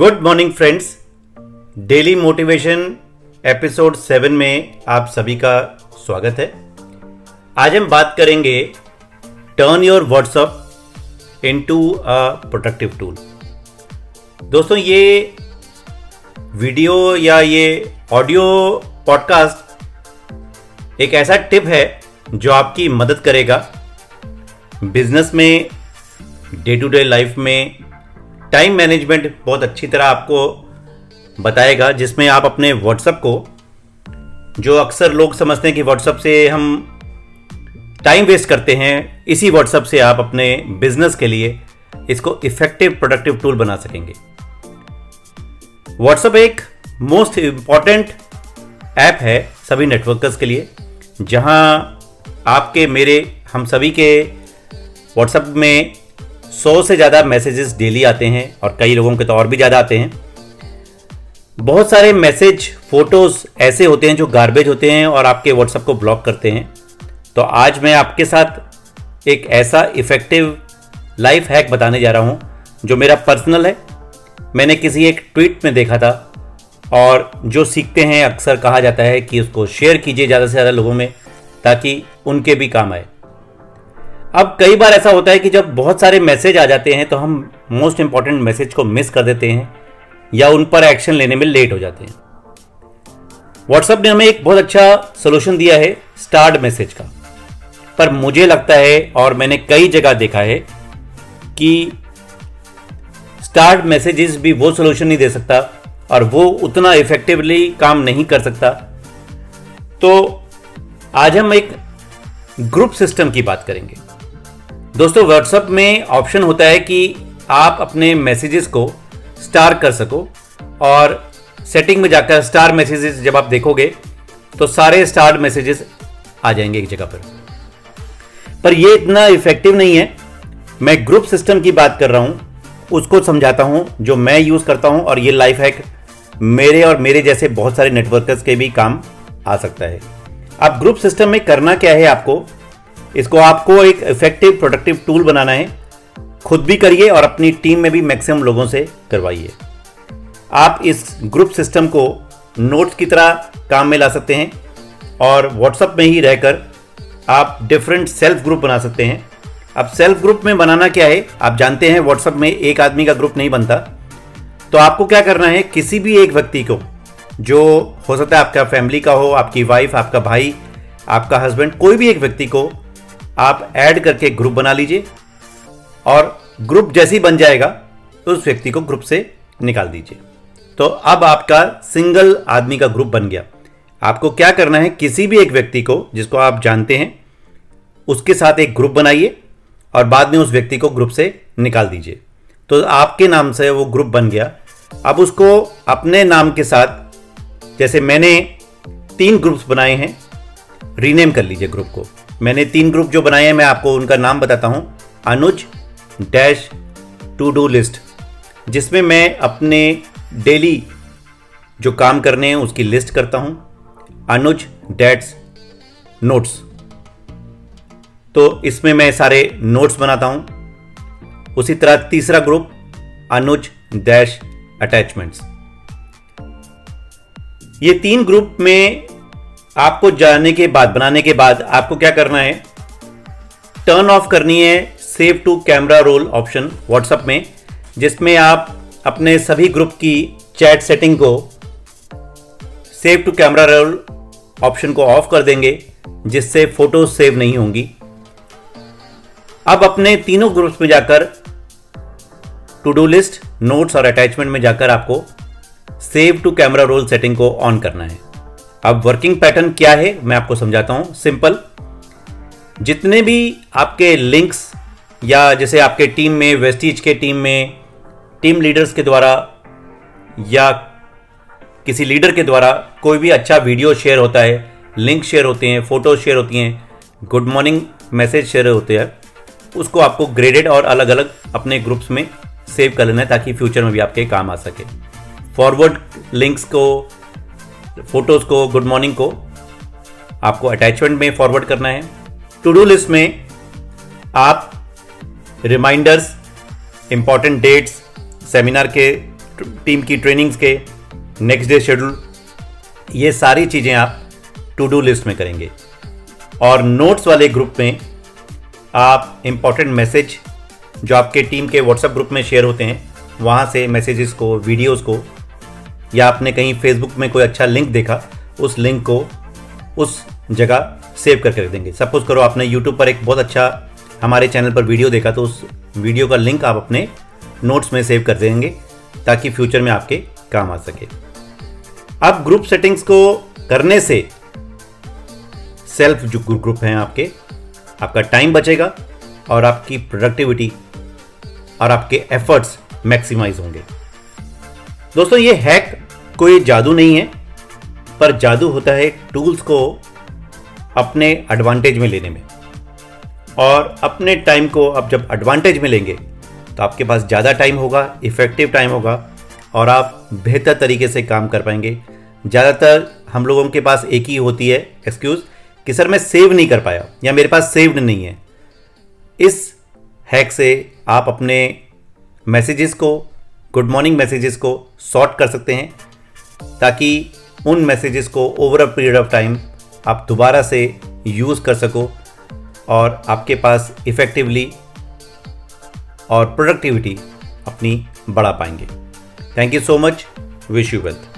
Good morning friends daily motivation episode seven में आप सभी का स्वागत है। आज हम बात करेंगे turn your WhatsApp into a productive tool दोस्तों, ये वीडियो या ये ऑडियो पॉडकास्ट एक ऐसा टिप है जो आपकी मदद करेगा। बिज़नेस में डे टू डे लाइफ में टाइम मैनेजमेंट बहुत अच्छी तरह आपको बताएगा, जिसमें आप अपने व्हाट्सअप को, जो अक्सर लोग समझते हैं कि व्हाट्सअप से हम टाइम वेस्ट करते हैं, इसी व्हाट्सअप से आप अपने बिज़नेस के लिए इसको इफ़ेक्टिव प्रोडक्टिव टूल बना सकेंगे। व्हाट्सअप एक मोस्ट इंपॉर्टेंट ऐप है सभी नेटवर्कर्स के लिए, जहाँ आपके, मेरे, हम सभी के व्हाट्सएप में सौ से ज़्यादा मैसेजेस डेली आते हैं और कई लोगों के तो और भी ज़्यादा आते हैं। बहुत सारे मैसेज फ़ोटोज़ ऐसे होते हैं जो गार्बेज होते हैं और आपके व्हाट्सएप को ब्लॉक करते हैं। तो आज मैं आपके साथ एक ऐसा इफ़ेक्टिव लाइफ हैक बताने जा रहा हूँ, जो मेरा पर्सनल है। मैंने किसी एक ट्वीट में देखा था और जो सीखते हैं, अक्सर कहा जाता है कि उसको शेयर कीजिए ज़्यादा से ज़्यादा लोगों में, ताकि उनके भी काम आए। अब कई बार ऐसा होता है कि जब बहुत सारे मैसेज आ जाते हैं तो हम मोस्ट इंपॉर्टेंट मैसेज को मिस कर देते हैं, या उन पर एक्शन लेने में लेट हो जाते हैं। व्हाट्सएप ने हमें एक बहुत अच्छा सोल्यूशन दिया है स्टार्ट मैसेज का। पर मुझे लगता है, और मैंने कई जगह देखा है, कि स्टार्ट मैसेजेस भी वो सोल्यूशन नहीं दे सकता, और वो उतना इफेक्टिवली काम नहीं कर सकता। तो आज हम एक ग्रुप सिस्टम की बात करेंगे। दोस्तों व्हाट्सएप में ऑप्शन होता है कि आप अपने मैसेजेस को स्टार कर सको और सेटिंग में जाकर स्टार मैसेजेस जब आप देखोगे तो सारे स्टार मैसेजेस आ जाएँगे एक जगह पर। पर ये इतना इफ़ेक्टिव नहीं है। मैं ग्रुप सिस्टम की बात कर रहा हूँ, उसको समझाता हूँ, जो मैं यूज़ करता हूँ और ये लाइफ हैक मेरे और मेरे जैसे बहुत सारे नेटवर्कर्स के भी काम आ सकता है। अब ग्रुप सिस्टम में करना क्या है आपको? इसको आपको एक इफ़ेक्टिव प्रोडक्टिव टूल बनाना है। खुद भी करिए और अपनी टीम में भी मैक्सिमम लोगों से करवाइए। आप इस ग्रुप सिस्टम को नोट्स की तरह काम में ला सकते हैं और व्हाट्सएप में ही रहकर आप डिफरेंट सेल्फ ग्रुप बना सकते हैं। अब सेल्फ ग्रुप में बनाना क्या है? आप जानते हैं व्हाट्सएप में एक आदमी का ग्रुप नहीं बनता। तो आपको क्या करना है? किसी भी एक व्यक्ति को, जो हो सकता है आपका फैमिली का हो, आपकी वाइफ आपका भाई, आपका हस्बैंड कोई भी एक व्यक्ति को आप ऐड करके ग्रुप बना लीजिए और ग्रुप जैसे ही बन जाएगा तो उस व्यक्ति को ग्रुप से निकाल दीजिए। तो अब आपका सिंगल आदमी का ग्रुप बन गया। आपको क्या करना है, किसी भी एक व्यक्ति को, जिसको आप जानते हैं, उसके साथ एक ग्रुप बनाइए और बाद में उस व्यक्ति को ग्रुप से निकाल दीजिए। तो आपके नाम से वो ग्रुप बन गया। अब उसको अपने नाम के साथ, जैसे मैंने तीन ग्रुप्स बनाए हैं, रीनेम कर लीजिए ग्रुप को। मैंने तीन ग्रुप जो बनाए हैं, मैं आपको उनका नाम बताता हूँ। Anuj dash to do list, जिसमें मैं अपने डेली जो काम करने हैं, उसकी लिस्ट करता हूँ। अनुज डैट्स नोट्स तो इसमें मैं सारे नोट्स बनाता हूँ। उसी तरह तीसरा ग्रुप, अनुज डैश अटैचमेंट्स। ये तीन ग्रुप में आपको जाने के बाद, बनाने के बाद आपको क्या करना है? टर्न ऑफ़ करनी है save to camera roll option WhatsApp में, जिसमें आप अपने सभी ग्रुप की चैट सेटिंग को save to camera roll option को ऑफ़ कर देंगे, जिससे फ़ोटो सेव नहीं होंगी। अब अपने तीनों ग्रुप्स में जाकर टू डू लिस्ट नोट्स और अटैचमेंट में जाकर आपको save to camera roll setting को ऑन करना है। अब वर्किंग पैटर्न क्या है, मैं आपको समझाता हूँ। सिंपल जितने भी आपके लिंक्स या जैसे आपके टीम में वेस्टीज के टीम में टीम लीडर्स के द्वारा या किसी लीडर के द्वारा कोई भी अच्छा वीडियो शेयर होता है लिंक शेयर होते हैं फ़ोटो शेयर होती हैं गुड मॉर्निंग मैसेज शेयर होते हैं, उसको आपको ग्रेडेड और अलग अलग अपने ग्रुप्स में सेव कर लेना है ताकि फ्यूचर में भी आपके काम आ सके। फॉरवर्ड लिंक्स को फ़ोटोज़ को गुड मॉर्निंग को आपको अटैचमेंट में फॉरवर्ड करना है। टू डू लिस्ट में आप रिमाइंडर्स इंपॉर्टेंट डेट्स सेमिनार के टीम की ट्रेनिंग्स के नेक्स्ट डे शेड्यूल ये सारी चीज़ें आप टू डू लिस्ट में करेंगे। और नोट्स वाले ग्रुप में आप इंपॉर्टेंट मैसेज जो आपके टीम के व्हाट्सएप ग्रुप में शेयर होते हैं, वहाँ से मैसेजेस को वीडियोस को या आपने कहीं फेसबुक में कोई अच्छा लिंक देखा, उस लिंक को उस जगह सेव करके रख देंगे। सपोज़ करो आपने यूट्यूब पर एक बहुत अच्छा हमारे चैनल पर वीडियो देखा तो उस वीडियो का लिंक आप अपने नोट्स में सेव कर देंगे, ताकि फ्यूचर में आपके काम आ सके। अब ग्रुप सेटिंग्स को करने से सेल्फ जो ग्रुप हैं आपके, आपका टाइम बचेगा और आपकी प्रोडक्टिविटी और आपके एफर्ट्स मैक्सिमाइज होंगे। दोस्तों, ये हैक कोई जादू नहीं है, पर जादू होता है टूल्स को अपने एडवांटेज में लेने में। और अपने टाइम को आप जब एडवांटेज में लेंगे तो आपके पास ज़्यादा टाइम होगा इफ़ेक्टिव टाइम होगा, और आप बेहतर तरीके से काम कर पाएँगे। ज़्यादातर हम लोगों के पास एक ही होती है एक्सक्यूज़ कि सर मैं सेव नहीं कर पाया, या मेरे पास सेव्ड नहीं है। इस हैक से आप अपने मैसेजेस को गुड मॉर्निंग मैसेजेस को सॉर्ट कर सकते हैं। ताकि उन मैसेजेस को over a period of time आप दोबारा से यूज़ कर सको और आपके पास इफ़ेक्टिवली और प्रोडक्टिविटी अपनी बढ़ा पाएँगे। Thank you so much wish you wealth